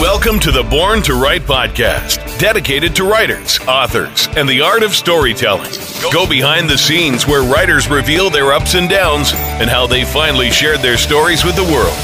Welcome to the Born to Write podcast, dedicated to writers, authors, and the art of storytelling. Go behind the scenes where writers reveal their ups and downs and how they finally shared their stories with the world.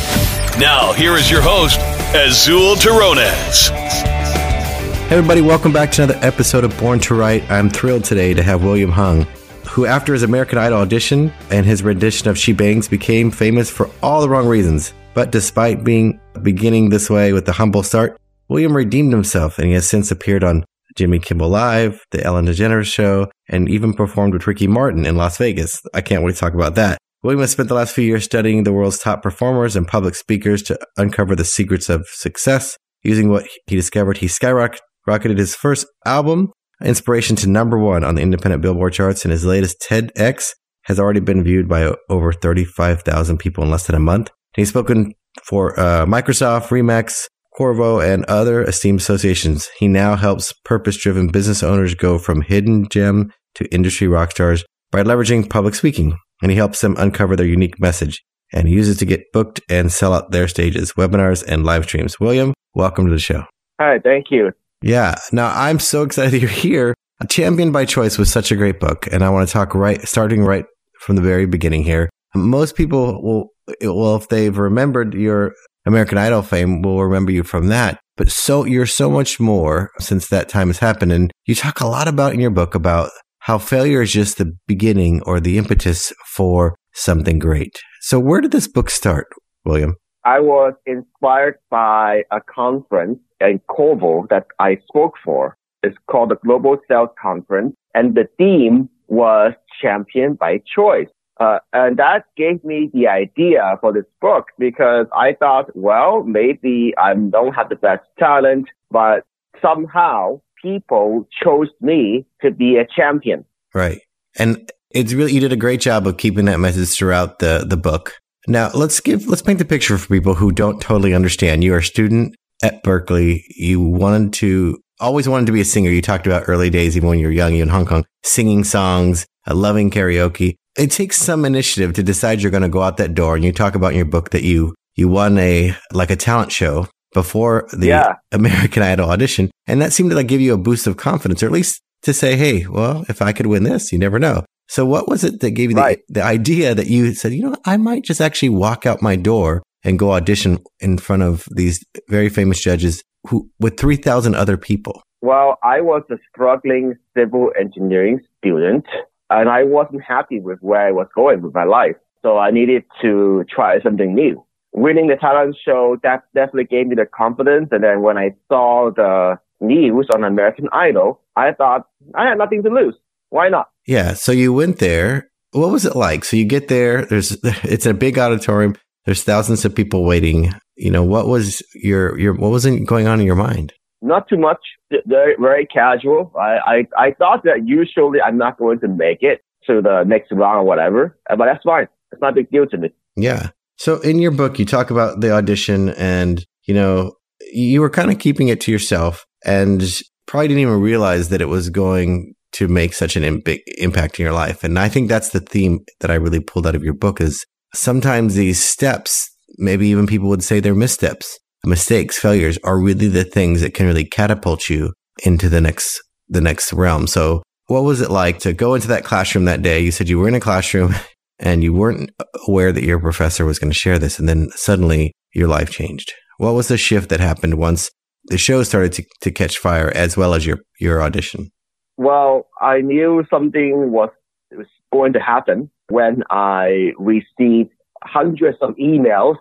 Now, here is your host, Azul Terronez. Hey everybody, welcome back to another episode of Born to Write. I'm thrilled today to have William Hung, who after his American Idol audition and his rendition of She Bangs became famous for all the wrong reasons. But despite being beginning this way with a humble start, William redeemed himself and he has since appeared on Jimmy Kimmel Live, The Ellen DeGeneres Show, and even performed with Ricky Martin in Las Vegas. I can't wait to talk about that. William has spent the last few years studying the world's top performers and public speakers to uncover the secrets of success. Using what he discovered, he skyrocketed his first album, inspiration to number one on the independent Billboard charts, and his latest TEDx has already been viewed by over 35,000 people in less than a month. He's spoken for uh, Microsoft, Remax, Qorvo, and other esteemed associations. He now helps purpose driven business owners go from hidden gem to industry rock stars by leveraging public speaking. And he helps them uncover their unique message. And uses to get booked and sell out their stages, webinars, and live streams. William, welcome to the show. Hi, thank you. Yeah. Now I'm so excited you're here. A Champion by Choice was such a great book. And I want to talk right, starting right from the very beginning here. Most people will well, if they've remembered your American Idol fame, will remember you from that. But so you're so much more since that time has happened. And you talk a lot about in your book about how failure is just the beginning or the impetus for something great. So where did this book start, William? I was inspired by a conference in Qorvo that I spoke for. It's called the Global Sales Conference and the theme was champion by choice. Uh, and that gave me the idea for this book because I thought, well, maybe I don't have the best talent, but somehow people chose me to be a champion. Right. And it's really, you did a great job of keeping that message throughout the, the book. Now let's give, let's paint the picture for people who don't totally understand. You're a student at Berkeley. You wanted to, always wanted to be a singer. You talked about early days, even when you were young, you in Hong Kong, singing songs, uh, loving karaoke it takes some initiative to decide you're going to go out that door. And you talk about in your book that you you won a like a talent show before the yeah. American Idol audition, and that seemed to like give you a boost of confidence, or at least to say, "Hey, well, if I could win this, you never know." So, what was it that gave you right. the, the idea that you said, "You know, I might just actually walk out my door and go audition in front of these very famous judges who with three thousand other people"? Well, I was a struggling civil engineering student and I wasn't happy with where I was going with my life. So I needed to try something new. Winning the talent show, that definitely gave me the confidence. And then when I saw the news on American Idol, I thought I had nothing to lose. Why not? Yeah. So you went there. What was it like? So you get there. There's it's a big auditorium. There's thousands of people waiting. You know what was your your what wasn't going on in your mind? Not too much, very, very casual. I, I, I thought that usually I'm not going to make it to the next round or whatever, uh, but that's fine. It's not a big deal to me. Yeah. So in your book, you talk about the audition and, you know, you were kind of keeping it to yourself and probably didn't even realize that it was going to make such an big impact in your life. And I think that's the theme that I really pulled out of your book is sometimes these steps, maybe even people would say they're missteps mistakes, failures are really the things that can really catapult you into the next the next realm. So what was it like to go into that classroom that day? You said you were in a classroom and you weren't aware that your professor was going to share this and then suddenly your life changed. What was the shift that happened once the show started to, to catch fire as well as your your audition? Well, I knew something was was going to happen when I received hundreds of emails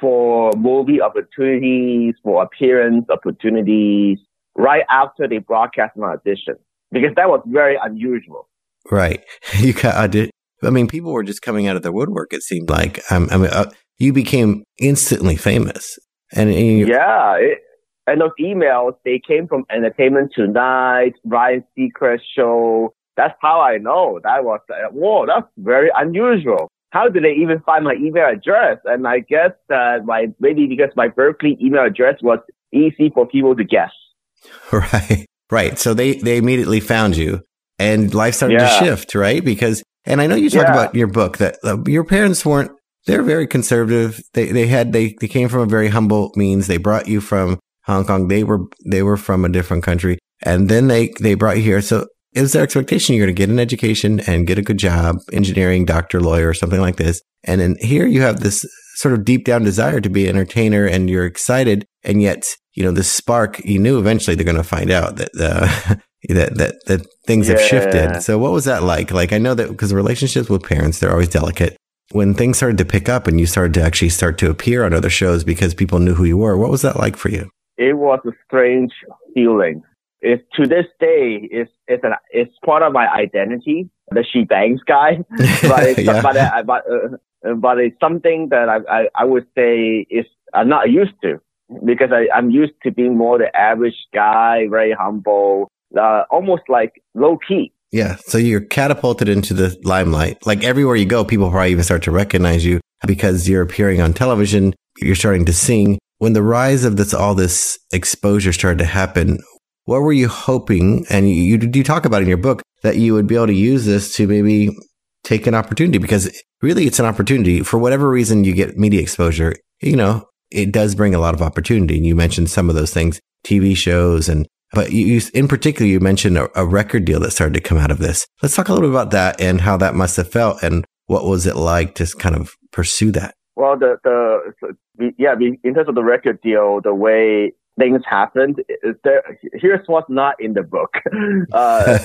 for movie opportunities, for appearance opportunities, right after they broadcast my audition, because that was very unusual. Right. You got, I did. I mean, people were just coming out of the woodwork. It seemed like. Um, I mean, uh, you became instantly famous, and, and you, yeah, it, and those emails they came from Entertainment Tonight, Ryan Seacrest show. That's how I know that was. Uh, whoa, that's very unusual how did they even find my email address? And I guess that my maybe because my Berkeley email address was easy for people to guess. Right. Right. So they, they immediately found you and life started yeah. to shift, right? Because, and I know you talk yeah. about your book that uh, your parents weren't, they're very conservative. They, they had, they, they came from a very humble means. They brought you from Hong Kong. They were they were from a different country, and then they they brought you here. So it was their expectation you're going to get an education and get a good job, engineering, doctor, lawyer, or something like this. And then here you have this sort of deep down desire to be an entertainer, and you're excited, and yet you know this spark. You knew eventually they're going to find out that. Uh, that, that, that things yeah. have shifted. So what was that like? Like, I know that because relationships with parents, they're always delicate when things started to pick up and you started to actually start to appear on other shows because people knew who you were, what was that like for you? It was a strange feeling. It's to this day, it's it's an it's part of my identity, the she bangs guy. but it's, yeah. but uh, but uh, but it's something that I, I I would say is I'm not used to because I I'm used to being more the average guy, very humble, uh, almost like low key. Yeah. So you're catapulted into the limelight. Like everywhere you go, people probably even start to recognize you because you're appearing on television. You're starting to sing. When the rise of this, all this exposure started to happen, what were you hoping? And you, talk about in your book that you would be able to use this to maybe take an opportunity because really it's an opportunity for whatever reason you get media exposure. You know, it does bring a lot of opportunity. And you mentioned some of those things, TV shows and but you, you, in particular, you mentioned a, a, record deal that started to come out of this. Let's talk a little bit about that and how that must have felt and what was it like to kind of pursue that? Well, the, the, yeah, in terms of the record deal, the way things happened, there, here's what's not in the book. Uh,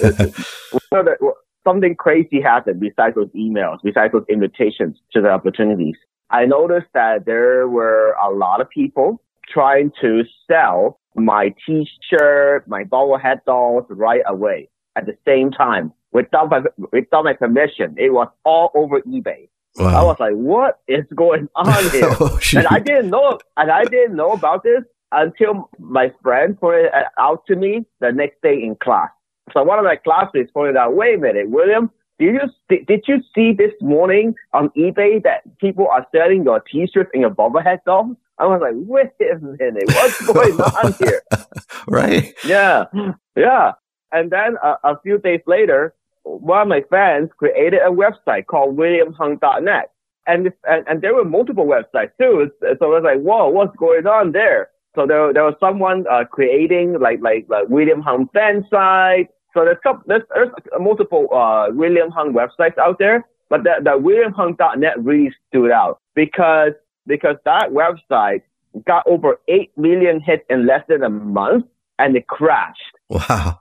something crazy happened besides those emails, besides those invitations to the opportunities. I noticed that there were a lot of people trying to sell my t-shirt, my bobblehead dolls right away at the same time without my, without my permission. It was all over eBay. Wow. I was like, what is going on here? oh, and I didn't know, and I didn't know about this until my friend pointed out to me the next day in class. So one of my classmates pointed out, wait a minute, William, did you did you see this morning on eBay that people are selling your T-shirts and your bobblehead dolls? I was like, wait a minute, what's going on here? right? Yeah, yeah. And then uh, a few days later, one of my friends created a website called WilliamHung.net. And, and, and there were multiple websites too. So I was like, whoa, what's going on there? So there, there was someone, uh, creating like, like, like William Hung fan site. So there's, couple, there's, there's multiple, uh, William Hung websites out there, but the, the WilliamHung.net really stood out because because that website got over 8 million hits in less than a month and it crashed. Wow.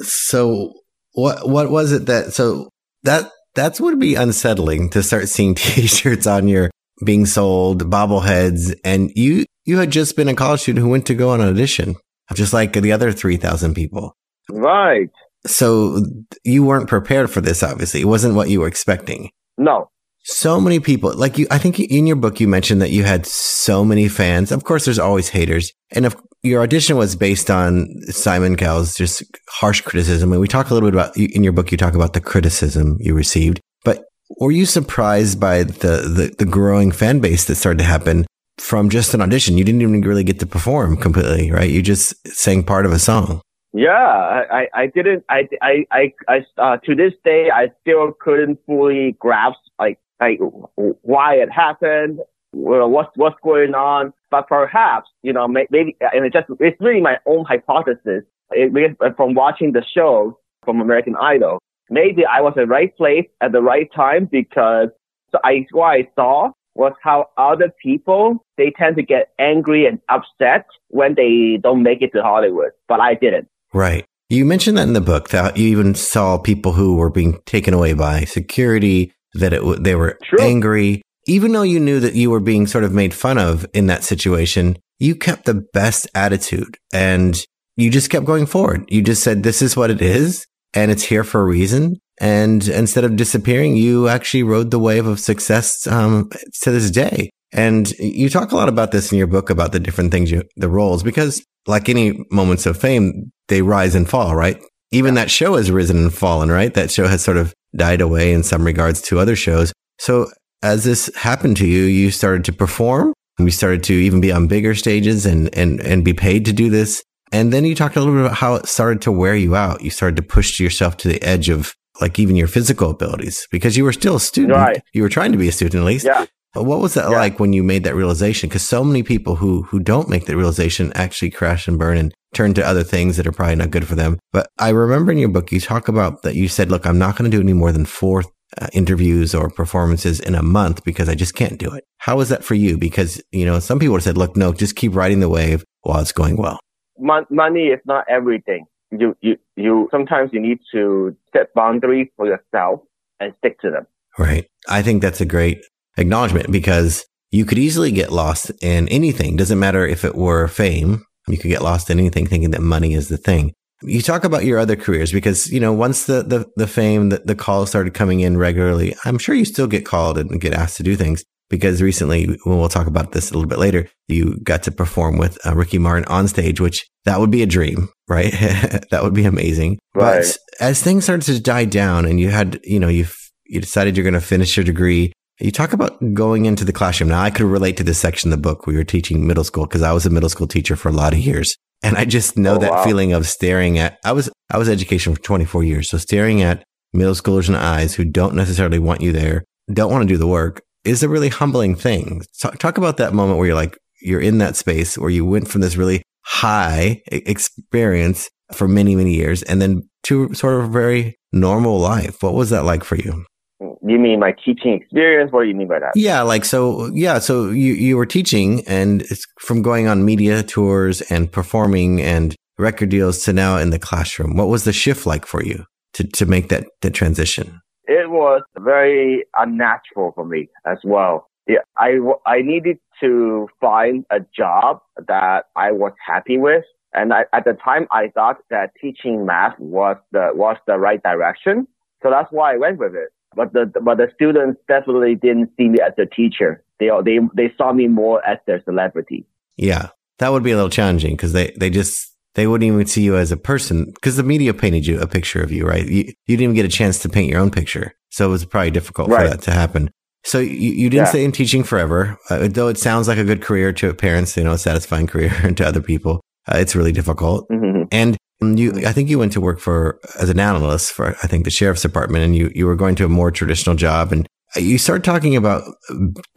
So what what was it that so that that's would be unsettling to start seeing t-shirts on your being sold, bobbleheads and you you had just been a college student who went to go on an audition just like the other 3000 people. Right. So you weren't prepared for this obviously. It wasn't what you were expecting. No so many people like you i think in your book you mentioned that you had so many fans of course there's always haters and if your audition was based on simon cowell's just harsh criticism and we talk a little bit about in your book you talk about the criticism you received but were you surprised by the, the, the growing fan base that started to happen from just an audition you didn't even really get to perform completely right you just sang part of a song yeah, I, I didn't, I, I, I, I uh, to this day, I still couldn't fully grasp like like why it happened, what's what's going on. But perhaps you know maybe and it just it's really my own hypothesis it, from watching the show from American Idol. Maybe I was at the right place at the right time because so I what I saw was how other people they tend to get angry and upset when they don't make it to Hollywood, but I didn't. Right. You mentioned that in the book that you even saw people who were being taken away by security, that it they were True. angry. Even though you knew that you were being sort of made fun of in that situation, you kept the best attitude and you just kept going forward. You just said, this is what it is and it's here for a reason. And instead of disappearing, you actually rode the wave of success um, to this day. And you talk a lot about this in your book about the different things you, the roles, because like any moments of fame, they rise and fall, right? Even that show has risen and fallen, right? That show has sort of died away in some regards to other shows. So as this happened to you, you started to perform. And you started to even be on bigger stages and, and, and be paid to do this. And then you talked a little bit about how it started to wear you out. You started to push yourself to the edge of like even your physical abilities because you were still a student. Right. You were trying to be a student at least. Yeah. What was that Yeah. like when you made that realization? Because so many people who who don't make that realization actually crash and burn and turn to other things that are probably not good for them. But I remember in your book you talk about that you said, "Look, I'm not going to do any more than four uh, interviews or performances in a month because I just can't do it." How was that for you? Because you know some people have said, "Look, no, just keep riding the wave while it's going well." Mon- money is not everything. You, you, you, sometimes you need to set boundaries for yourself and stick to them. Right. I think that's a great acknowledgement because you could easily get lost in anything. Doesn't matter if it were fame. You could get lost in anything thinking that money is the thing. You talk about your other careers because, you know, once the, the, the fame, the, the calls started coming in regularly, I'm sure you still get called and get asked to do things because recently, when we'll talk about this a little bit later, you got to perform with uh, Ricky Martin on stage, which that would be a dream, right? that would be amazing. Right. But as things started to die down and you had, you know, you you decided you're going to finish your degree. You talk about going into the classroom. Now, I could relate to this section of the book. We were teaching middle school because I was a middle school teacher for a lot of years. And I just know Oh, that wow. feeling of staring at, I was, I was education for 24 years. So staring at middle schoolers in the eyes who don't necessarily want you there, don't want to do the work is a really humbling thing. Talk, talk about that moment where you're like, you're in that space where you went from this really high experience for many, many years and then to sort of a very normal life. What was that like for you? You mean my teaching experience? What do you mean by that? Yeah, like so. Yeah, so you you were teaching, and it's from going on media tours and performing and record deals to now in the classroom. What was the shift like for you to to make that that transition? It was very unnatural for me as well. Yeah, I, I needed to find a job that I was happy with. And I, at the time, I thought that teaching math was the, was the right direction. So that's why I went with it. But the, but the students definitely didn't see me as a teacher. They, they, they saw me more as their celebrity. Yeah, that would be a little challenging because they they just they wouldn't even see you as a person because the media painted you a picture of you, right? You you didn't even get a chance to paint your own picture, so it was probably difficult for that to happen. So you, you didn't Yeah. stay in teaching forever, uh, though it sounds like a good career to parents, you know, a satisfying career, and to other people, uh, it's really difficult. Mhm. And you, I think you went to work for as an analyst for I think the sheriff's department, and you you were going to a more traditional job, and you start talking about uh,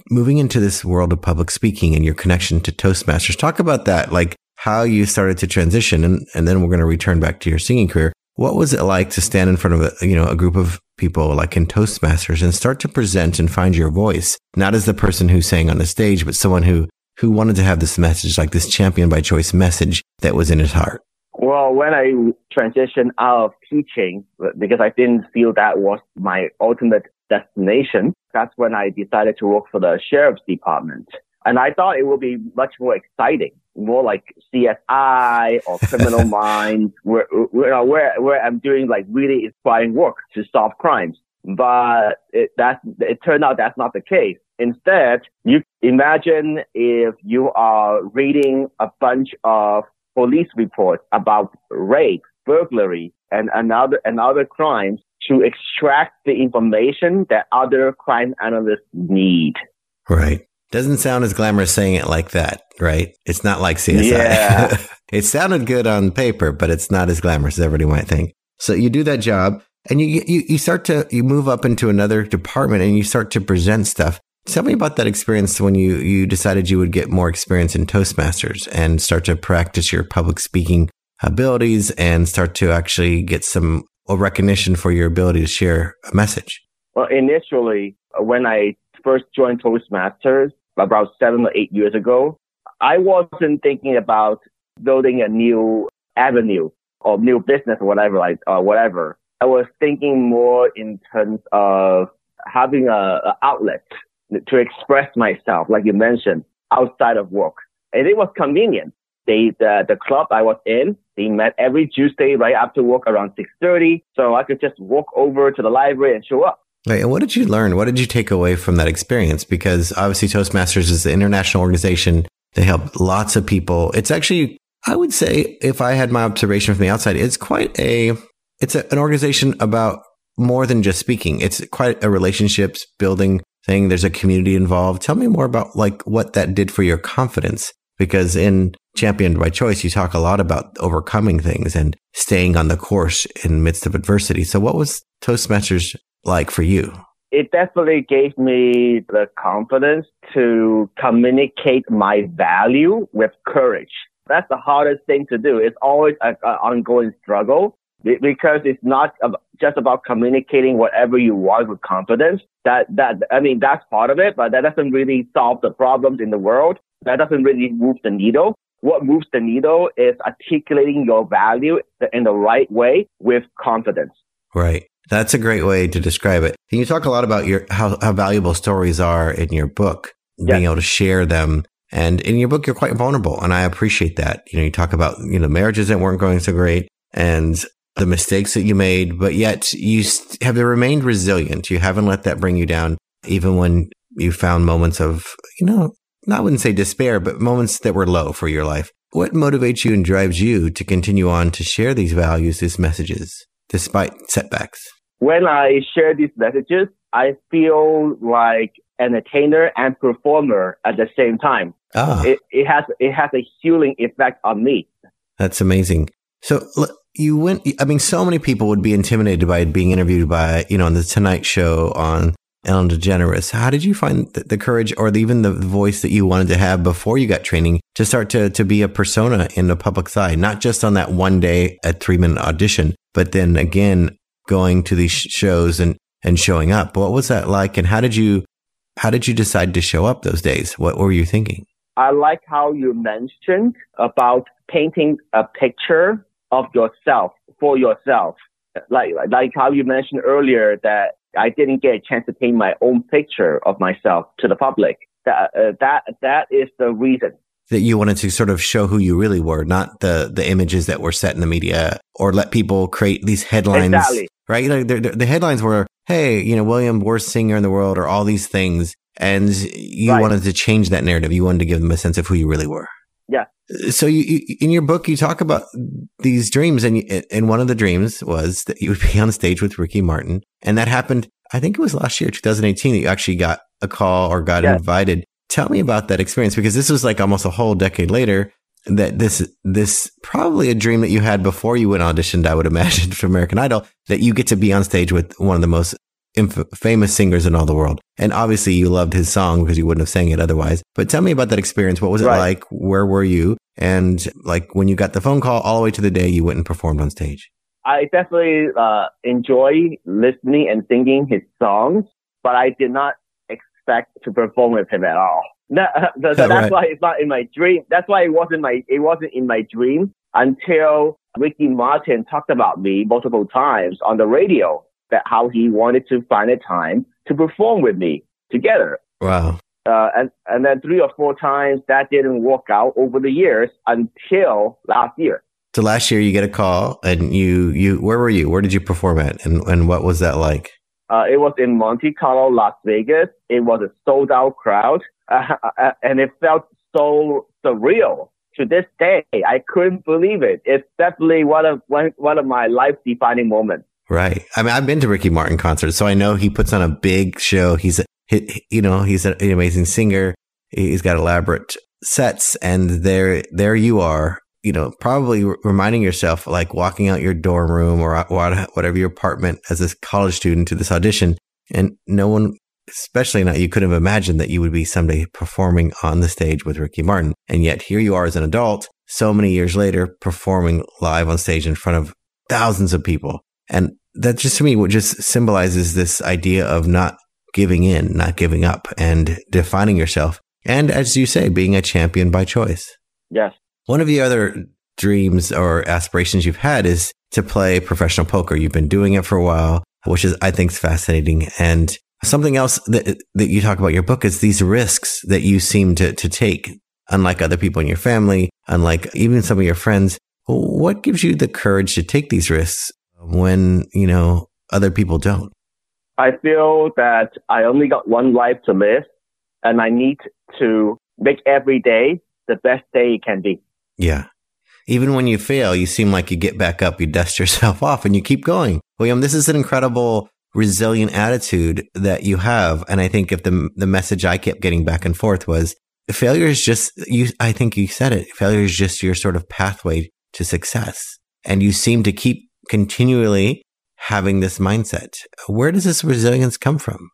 moving into this world of public speaking and your connection to Toastmasters. Talk about that, like how you started to transition, and and then we're going to return back to your singing career. What was it like to stand in front of a you know a group of people like in Toastmasters and start to present and find your voice, not as the person who sang on the stage, but someone who who wanted to have this message, like this champion by choice message that was in his heart. Well, when I transitioned out of teaching, because I didn't feel that was my ultimate destination, that's when I decided to work for the sheriff's department. And I thought it would be much more exciting, more like CSI or Criminal Minds, where, where, where, where I'm doing like really inspiring work to solve crimes. But it, that, it turned out that's not the case. Instead, you imagine if you are reading a bunch of police reports about rape, burglary, and another and other crimes to extract the information that other crime analysts need. Right. Doesn't sound as glamorous saying it like that, right? It's not like CSI. Yeah. it sounded good on paper, but it's not as glamorous as everybody might think. So you do that job and you, you, you start to, you move up into another department and you start to present stuff. Tell me about that experience when you, you decided you would get more experience in Toastmasters and start to practice your public speaking abilities and start to actually get some recognition for your ability to share a message. Well, initially, uh, when I first joined Toastmasters about seven or eight years ago, I wasn't thinking about building a new avenue or new business or whatever, like, uh, whatever. I was thinking more in terms of having a, a outlet to express myself, like you mentioned, outside of work. And it was convenient. They, the, the club I was in, they met every Tuesday right after work around 6.30. So I could just walk over to the library and show up. Right. And what did you learn? What did you take away from that experience? Because obviously Toastmasters is an international organization. They help lots of people. It's actually, I would say, if I had my observation from the outside, it's quite a, it's a, an organization about more than just speaking. It's quite a relationships building thing. There's a community involved. Tell me more about like what that did for your confidence. Because in Championed by Choice, you talk a lot about overcoming things and staying on the course in midst of adversity. So what was Toastmasters like for you? it definitely gave me the confidence to communicate my value with courage. That's the hardest thing to do. It's always an ongoing struggle because it's not just about communicating whatever you want with confidence. That, that, I mean, that's part of it, but that doesn't really solve the problems in the world. That doesn't really move the needle. What moves the needle is articulating your value in the right way with confidence. Right. That's a great way to describe it. And you talk a lot about your how, how valuable stories are in your book, yes. being able to share them. And in your book, you're quite vulnerable, and I appreciate that. You know, you talk about you know marriages that weren't going so great, and the mistakes that you made, but yet you have remained resilient. You haven't let that bring you down, even when you found moments of you know, I wouldn't say despair, but moments that were low for your life. What motivates you and drives you to continue on to share these values, these messages, despite setbacks? When I share these messages, I feel like an entertainer and performer at the same time. Ah. It, it has it has a healing effect on me. That's amazing. So you went. I mean, so many people would be intimidated by being interviewed by you know on the Tonight Show on Ellen DeGeneres. How did you find the, the courage or the, even the voice that you wanted to have before you got training to start to to be a persona in the public eye, not just on that one day at three minute audition, but then again going to these shows and, and showing up. What was that like? And how did you, how did you decide to show up those days? What were you thinking? I like how you mentioned about painting a picture of yourself for yourself. Like, like how you mentioned earlier that I didn't get a chance to paint my own picture of myself to the public. That, uh, that, that is the reason that you wanted to sort of show who you really were, not the the images that were set in the media, or let people create these headlines. Exactly. Right? Like the, the, headlines were, "Hey, you know, William, worst singer in the world," or all these things, and you right. wanted to change that narrative. You wanted to give them a sense of who you really were. Yeah. So you, you, in your book, you talk about these dreams, and you, and one of the dreams was that you would be on stage with Ricky Martin, and that happened. I think it was last year, 2018, that you actually got a call or got invited Tell me about that experience because this was like almost a whole decade later that this this probably a dream that you had before you went auditioned I would imagine for American Idol that you get to be on stage with one of the most inf- famous singers in all the world. And obviously you loved his song because you wouldn't have sang it otherwise. But tell me about that experience. What was it right. like? Where were you? And like when you got the phone call all the way to the day you went and performed on stage? I definitely uh, enjoy listening and singing his songs but I did not expect to perform with him at all. That, so, so that's right. why it's not in my dream. That's why it wasn't my it wasn't in my dream until Ricky Martin talked about me multiple times on the radio that how he wanted to find a time to perform with me together. Wow. Uh, and and then three or four times that didn't work out over the years until last year. So last year you get a call and you you where were you? Where did you perform at? And and what was that like? Uh, it was in Monte Carlo, Las Vegas. It was a sold out crowd, uh, uh, and it felt so surreal. To this day, I couldn't believe it. It's definitely one of one, one of my life defining moments. Right. I mean, I've been to Ricky Martin concerts, so I know he puts on a big show. He's a, he, you know, he's an amazing singer. He's got elaborate sets, and there, there you are you know, probably reminding yourself, like walking out your dorm room or whatever your apartment as a college student to this audition, and no one, especially not you, could have imagined that you would be someday performing on the stage with Ricky Martin. And yet here you are as an adult, so many years later, performing live on stage in front of thousands of people. And that just to me, what just symbolizes this idea of not giving in, not giving up and defining yourself. And as you say, being a champion by choice. Yes. One of the other dreams or aspirations you've had is to play professional poker. You've been doing it for a while, which is, I think, is fascinating. And something else that, that you talk about in your book is these risks that you seem to, to take, unlike other people in your family, unlike even some of your friends. What gives you the courage to take these risks when, you know, other people don't? I feel that I only got one life to live and I need to make every day the best day it can be. Yeah. Even when you fail, you seem like you get back up, you dust yourself off, and you keep going. William, this is an incredible, resilient attitude that you have. And I think if the the message I kept getting back and forth was failure is just you. I think you said it. Failure is just your sort of pathway to success, and you seem to keep continually having this mindset. Where does this resilience come from?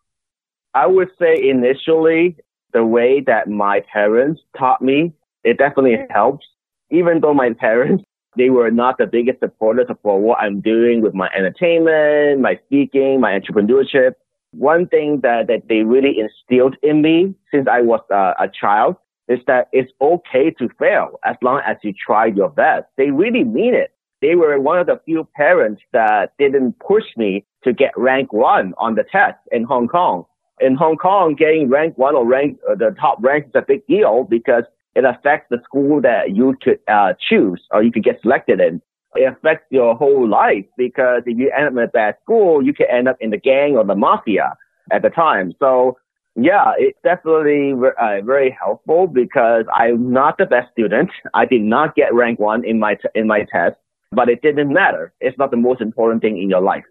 I would say initially, the way that my parents taught me, it definitely helps. Even though my parents, they were not the biggest supporters for what I'm doing with my entertainment, my speaking, my entrepreneurship. One thing that, that they really instilled in me since I was uh, a child is that it's okay to fail as long as you try your best. They really mean it. They were one of the few parents that didn't push me to get rank one on the test in Hong Kong. In Hong Kong, getting rank one or rank uh, the top rank is a big deal because it affects the school that you could uh, choose or you could get selected in. It affects your whole life because if you end up in a bad school, you can end up in the gang or the mafia at the time. So yeah, it's definitely uh, very helpful because I'm not the best student. I did not get rank one in my t- in my test, but it didn't matter. It's not the most important thing in your life.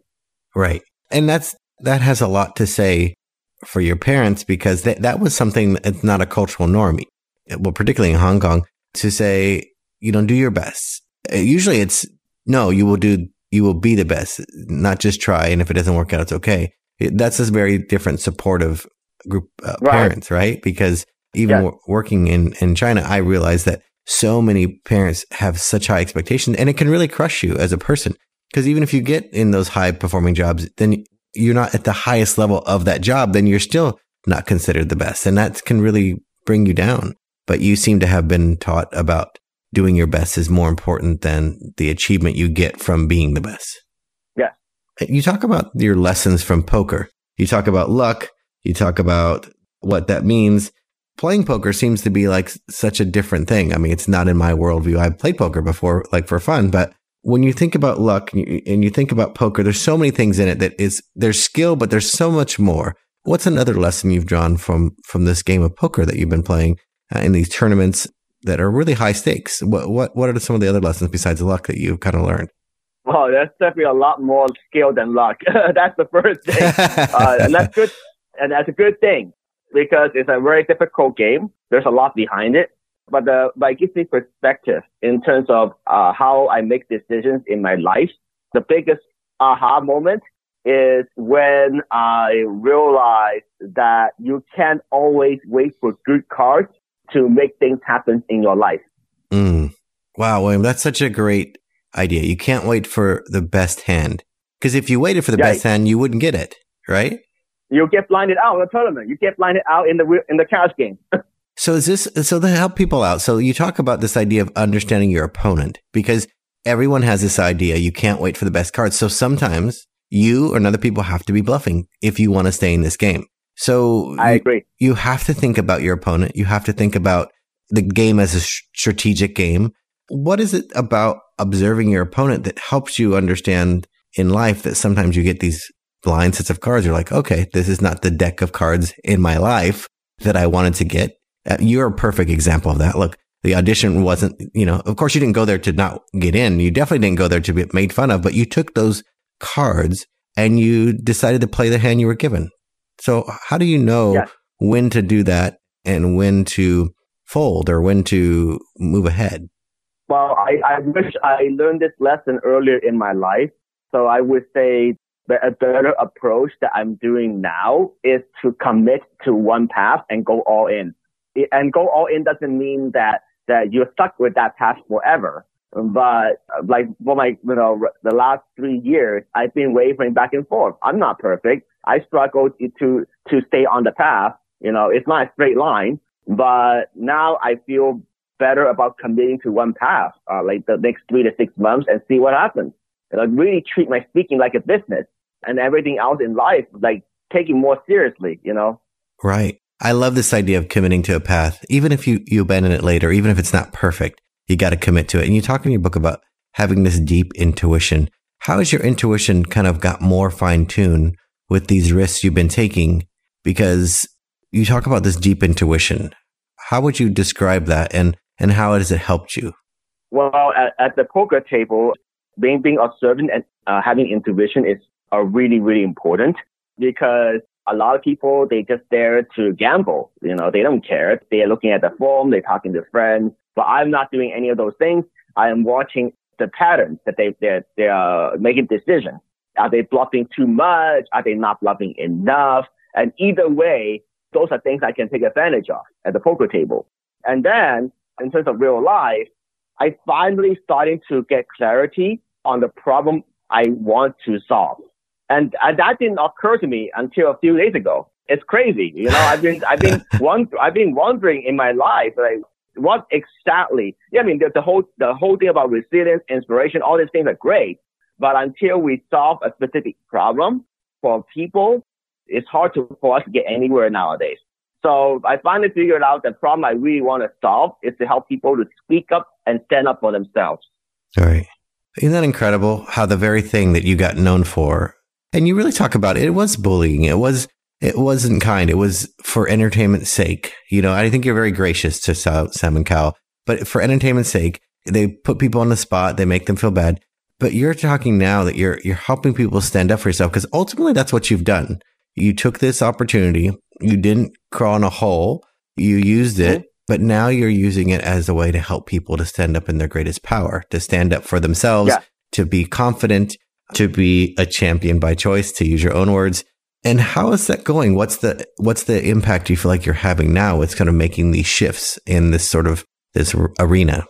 Right, and that's that has a lot to say for your parents because that that was something that's not a cultural norm. Well, particularly in Hong Kong, to say you know do your best. Uh, usually, it's no, you will do you will be the best, not just try, and if it doesn't work out, it's okay. That's a very different supportive group uh, right. parents, right? Because even w- working in, in China, I realized that so many parents have such high expectations and it can really crush you as a person. Because even if you get in those high performing jobs, then you're not at the highest level of that job, then you're still not considered the best. And that can really bring you down. But you seem to have been taught about doing your best is more important than the achievement you get from being the best. Yeah. You talk about your lessons from poker. You talk about luck you talk about what that means. Playing poker seems to be like such a different thing. I mean, it's not in my worldview. I've played poker before, like for fun, but when you think about luck and you, and you think about poker, there's so many things in it that is there's skill, but there's so much more. What's another lesson you've drawn from from this game of poker that you've been playing uh, in these tournaments that are really high stakes? What what what are some of the other lessons besides luck that you've kind of learned? Well, there's definitely a lot more skill than luck. that's the first thing, uh, and that's good and that's a good thing because it's a very difficult game. There's a lot behind it, but the, but it gives me perspective in terms of uh, how I make decisions in my life. The biggest aha moment is when I realized that you can't always wait for good cards to make things happen in your life. Mm. Wow, William, that's such a great idea. You can't wait for the best hand. Because if you waited for the best hand, you wouldn't get it, right? you get blinded out in the tournament. You get blinded out in the in the cash game. so is this so to help people out? So you talk about this idea of understanding your opponent because everyone has this idea. You can't wait for the best cards. So sometimes you and other people have to be bluffing if you want to stay in this game. So I agree. You have to think about your opponent. You have to think about the game as a strategic game. What is it about observing your opponent that helps you understand in life that sometimes you get these blind sets of cards. You're like, okay, this is not the deck of cards in my life that I wanted to get. Uh, you're a perfect example of that. Look, the audition wasn't, you know, of course you didn't go there to not get in. You definitely didn't go there to be made fun of, but you took those cards and you decided to play the hand you were given. So how do you know yeah. when to do that and when to fold or when to move ahead? Well, I, I wish I learned this lesson earlier in my life. So I would say but a better approach that I'm doing now is to commit to one path and go all in. And go all in doesn't mean that, that you're stuck with that path forever. But like for my, you know, the last three years, I've been wavering back and forth. I'm not perfect. I struggle to, to, to stay on the path. You know, it's not a straight line, but now I feel better about committing to one path, uh, like the next three to six months and see what happens. And I really treat my speaking like a business and everything else in life, like taking more seriously, you know? Right. I love this idea of committing to a path. Even if you, you abandon it later, even if it's not perfect, you got to commit to it. And you talk in your book about having this deep intuition. How has your intuition kind of got more fine tuned with these risks you've been taking? Because you talk about this deep intuition. How would you describe that and, and how has it helped you? Well, at, at the poker table, being, being observant and uh, having intuition is are really, really important because a lot of people, they just there to gamble. You know, they don't care. They're looking at the form, they're talking to friends, but I'm not doing any of those things. I am watching the patterns that they, they're, they're making decisions. Are they bluffing too much? Are they not bluffing enough? And either way, those are things I can take advantage of at the poker table. And then in terms of real life, I finally starting to get clarity on the problem I want to solve. And, and that didn't occur to me until a few days ago. It's crazy. You know, I've been, I've been, wonder, I've been wondering in my life, like, what exactly? Yeah, I mean, the, the whole, the whole thing about resilience, inspiration, all these things are great. But until we solve a specific problem for people, it's hard to, for us to get anywhere nowadays. So I finally figured out the problem I really want to solve is to help people to speak up and stand up for themselves. All right. Isn't that incredible how the very thing that you got known for, and you really talk about it, it was bullying. It was, it wasn't kind. It was for entertainment's sake. You know, I think you're very gracious to Simon Cowell, but for entertainment's sake, they put people on the spot. They make them feel bad. But you're talking now that you're, you're helping people stand up for yourself because ultimately that's what you've done. You took this opportunity. You didn't crawl in a hole. You used it, mm-hmm. but now you're using it as a way to help people to stand up in their greatest power, to stand up for themselves, yeah. to be confident, to be a champion by choice, to use your own words. And how is that going? What's the what's the impact you feel like you're having now? It's kind of making these shifts in this sort of this arena.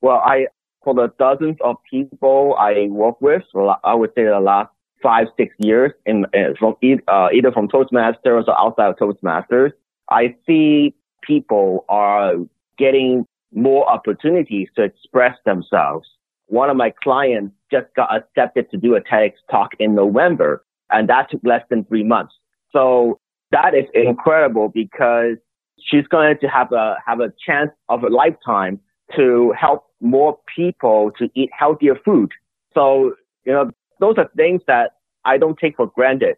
Well, I for the dozens of people I work with, I would say the last five, six years in, in from uh, either from Toastmasters or outside of Toastmasters, I see people are getting more opportunities to express themselves. One of my clients just got accepted to do a TEDx talk in November, and that took less than three months. So that is incredible because she's going to have a have a chance of a lifetime to help more people to eat healthier food. So you know those are things that I don't take for granted.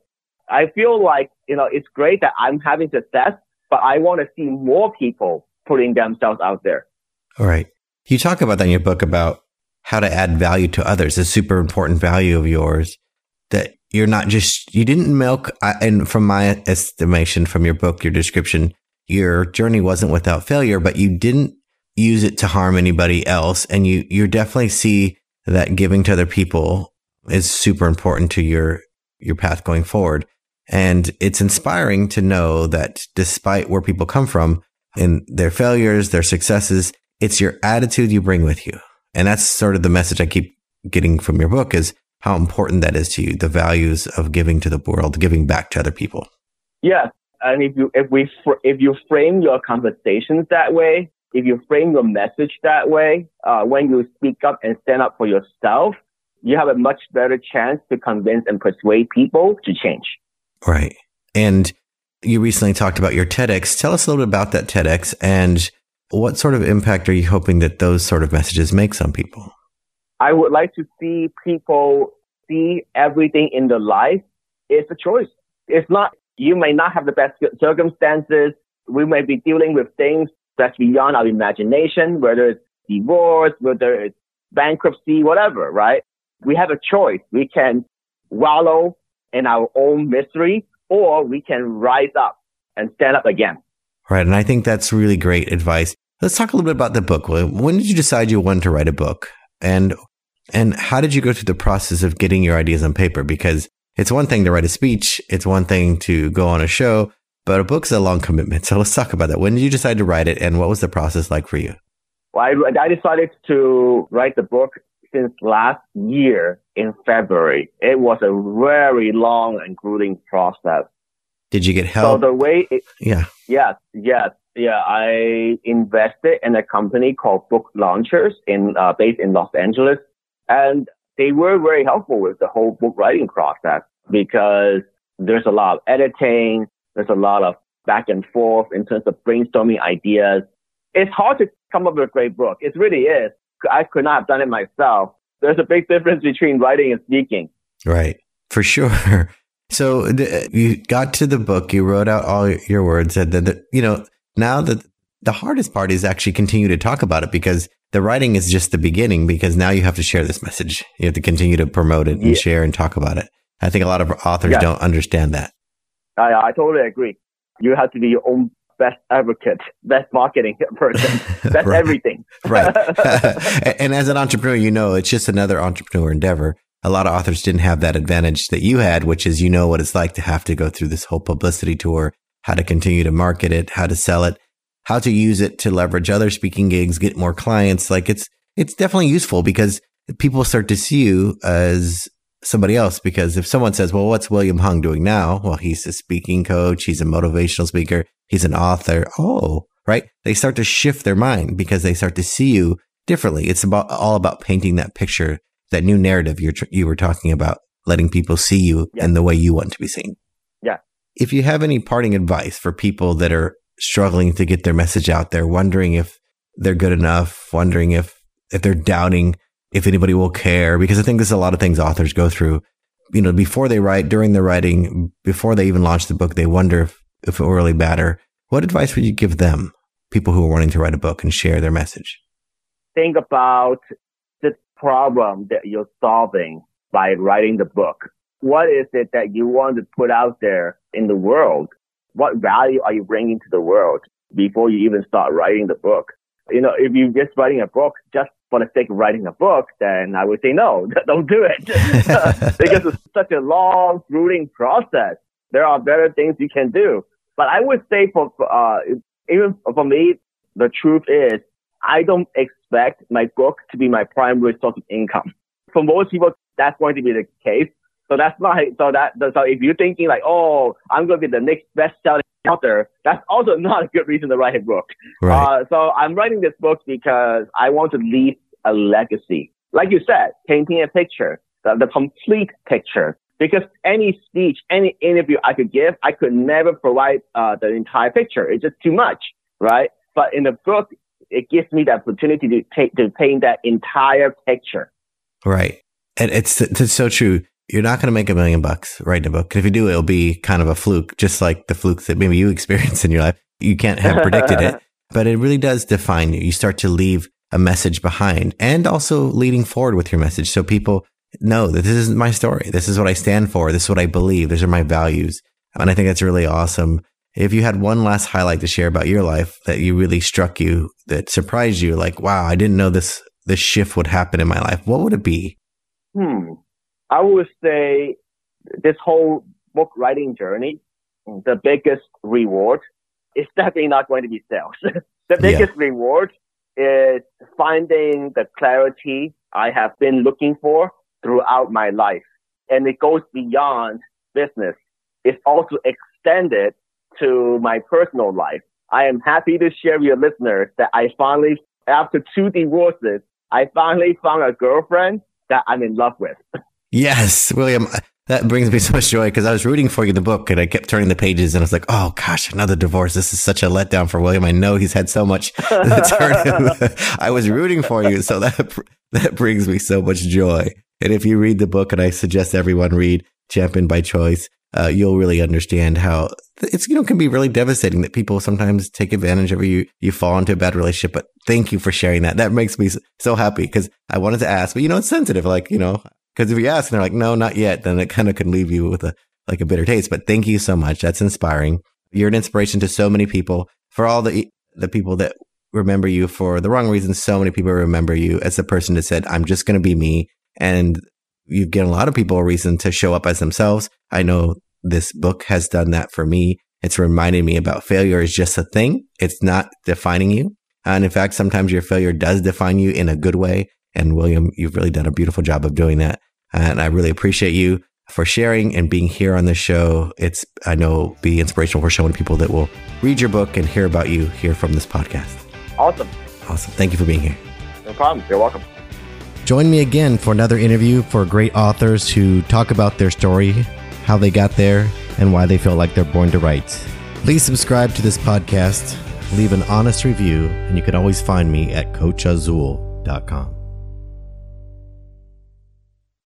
I feel like, you know, it's great that I'm having success, but I want to see more people putting themselves out there. All right. You talk about that in your book about how to add value to others, a super important value of yours that you're not just, you didn't milk, and from my estimation from your book, your description, your journey wasn't without failure, but you didn't use it to harm anybody else. And you, you definitely see that giving to other people is super important to your your path going forward. And it's inspiring to know that despite where people come from and their failures, their successes, it's your attitude you bring with you. And that's sort of the message I keep getting from your book is how important that is to you, the values of giving to the world, giving back to other people. Yeah. And if you, if we, if you frame your conversations that way, if you frame your message that way, uh, when you speak up and stand up for yourself, you have a much better chance to convince and persuade people to change. Right. And you recently talked about your TEDx. Tell us a little bit about that TEDx and what sort of impact are you hoping that those sort of messages make some people? I would like to see people see everything in their life is a choice. It's not, you may not have the best circumstances. We may be dealing with things that's beyond our imagination, whether it's divorce, whether it's bankruptcy, whatever, right? we have a choice. We can wallow in our own misery or we can rise up and stand up again. Right. And I think that's really great advice. Let's talk a little bit about the book. When did you decide you wanted to write a book? And and how did you go through the process of getting your ideas on paper? Because it's one thing to write a speech, it's one thing to go on a show, but a book's a long commitment. So let's talk about that. When did you decide to write it and what was the process like for you? Well, I, I decided to write the book since last year in February. It was a very long and grueling process. Did you get help? So the way, it, yeah, yes, yes, yeah. I invested in a company called Book Launchers in uh, based in Los Angeles, and they were very helpful with the whole book writing process because there's a lot of editing, there's a lot of back and forth in terms of brainstorming ideas. It's hard to come up with a great book. It really is. I could not have done it myself. There's a big difference between writing and speaking. Right. For sure. So you got to the book, you wrote out all your words and then, you know, now that the hardest part is actually continue to talk about it because the writing is just the beginning because now you have to share this message. You have to continue to promote it and yeah. share and talk about it. I think a lot of authors yeah. don't understand that. I, I totally agree. You have to be your own best advocate, best marketing person, best right. everything. right. and as an entrepreneur, you know, it's just another entrepreneur endeavor. a lot of authors didn't have that advantage that you had, which is you know what it's like to have to go through this whole publicity tour, how to continue to market it, how to sell it, how to use it to leverage other speaking gigs, get more clients. Like it's, it's definitely useful because people start to see you as somebody else. Because if someone says, well, what's William Hung doing now? Well, he's a speaking coach. He's a motivational speaker. He's an author. Oh, right. They start to shift their mind because they start to see you differently. It's about all about painting that picture, that new narrative you're, you were talking about, letting people see you yeah. in the way you want to be seen. Yeah. If you have any parting advice for people that are struggling to get their message out there, wondering if they're good enough, wondering if, if they're doubting if anybody will care, because I think there's a lot of things authors go through. You know, before they write, during the writing, before they even launch the book, they wonder if, if it will really matter. What advice would you give them, people who are wanting to write a book and share their message? think about the problem that you're solving by writing the book. What is it that you want to put out there in the world? What value are you bringing to the world before you even start writing the book? You know, if you're just writing a book just for the sake of writing a book, then I would say no, don't do it. because it's such a long, grueling process. There are better things you can do. But I would say for, uh, even for me, the truth is I don't expect my book to be my primary source of income. For most people, that's going to be the case. So that's not, so that, so if you're thinking like, oh, I'm going to be the next best-selling author, that's also not a good reason to write a book. Right. Uh, so I'm writing this book because I want to leave a legacy. Like you said, painting a picture, the, the complete picture. Because any speech, any interview I could give, I could never provide uh, the entire picture. It's just too much, right? But in the book, it gives me the opportunity to take to paint that entire picture. Right, and it's it's so true. You're not going to make a million bucks writing a book. If you do, it'll be kind of a fluke, just like the flukes that maybe you experience in your life. You can't have predicted it, but it really does define you. You start to leave a message behind, and also leading forward with your message, so people know that this isn't my story. This is what I stand for. This is what I believe. These are my values, and I think that's really awesome. If you had one last highlight to share about your life that you really struck you, that surprised you, like, wow, I didn't know this, this shift would happen in my life, what would it be? Hmm. I would say this whole book writing journey, the biggest reward is definitely not going to be sales. the biggest yeah. reward is finding the clarity I have been looking for throughout my life. And it goes beyond business. It's also extended to my personal life. I am happy to share with your listeners that I finally, after two divorces, I finally found a girlfriend that I'm in love with. Yes, William. That brings me so much joy because I was rooting for you in the book and I kept turning the pages and I was like, oh gosh, another divorce. This is such a letdown for William. I know he's had so much I was rooting for you. So that, that brings me so much joy. And if you read the book, and I suggest everyone read Champion by Choice, uh, you'll really understand how it's you know can be really devastating that people sometimes take advantage of you. You fall into a bad relationship. But thank you for sharing that. That makes me so happy because I wanted to ask, but you know it's sensitive. Like you know because if you ask and they're like no, not yet, then it kind of can leave you with a like a bitter taste. But thank you so much. That's inspiring. You're an inspiration to so many people. For all the the people that remember you for the wrong reasons, so many people remember you as the person that said, "I'm just going to be me," and you've given a lot of people a reason to show up as themselves. I know this book has done that for me. It's reminded me about failure is just a thing. It's not defining you. And in fact, sometimes your failure does define you in a good way. And William, you've really done a beautiful job of doing that. Uh, and I really appreciate you for sharing and being here on the show. It's, I know, be inspirational for so many people that will read your book and hear about you here from this podcast. Awesome. Awesome. Thank you for being here. No problem. You're welcome. Join me again for another interview for great authors who talk about their story, how they got there, and why they feel like they're born to write. Please subscribe to this podcast, leave an honest review, and you can always find me at coachazul.com.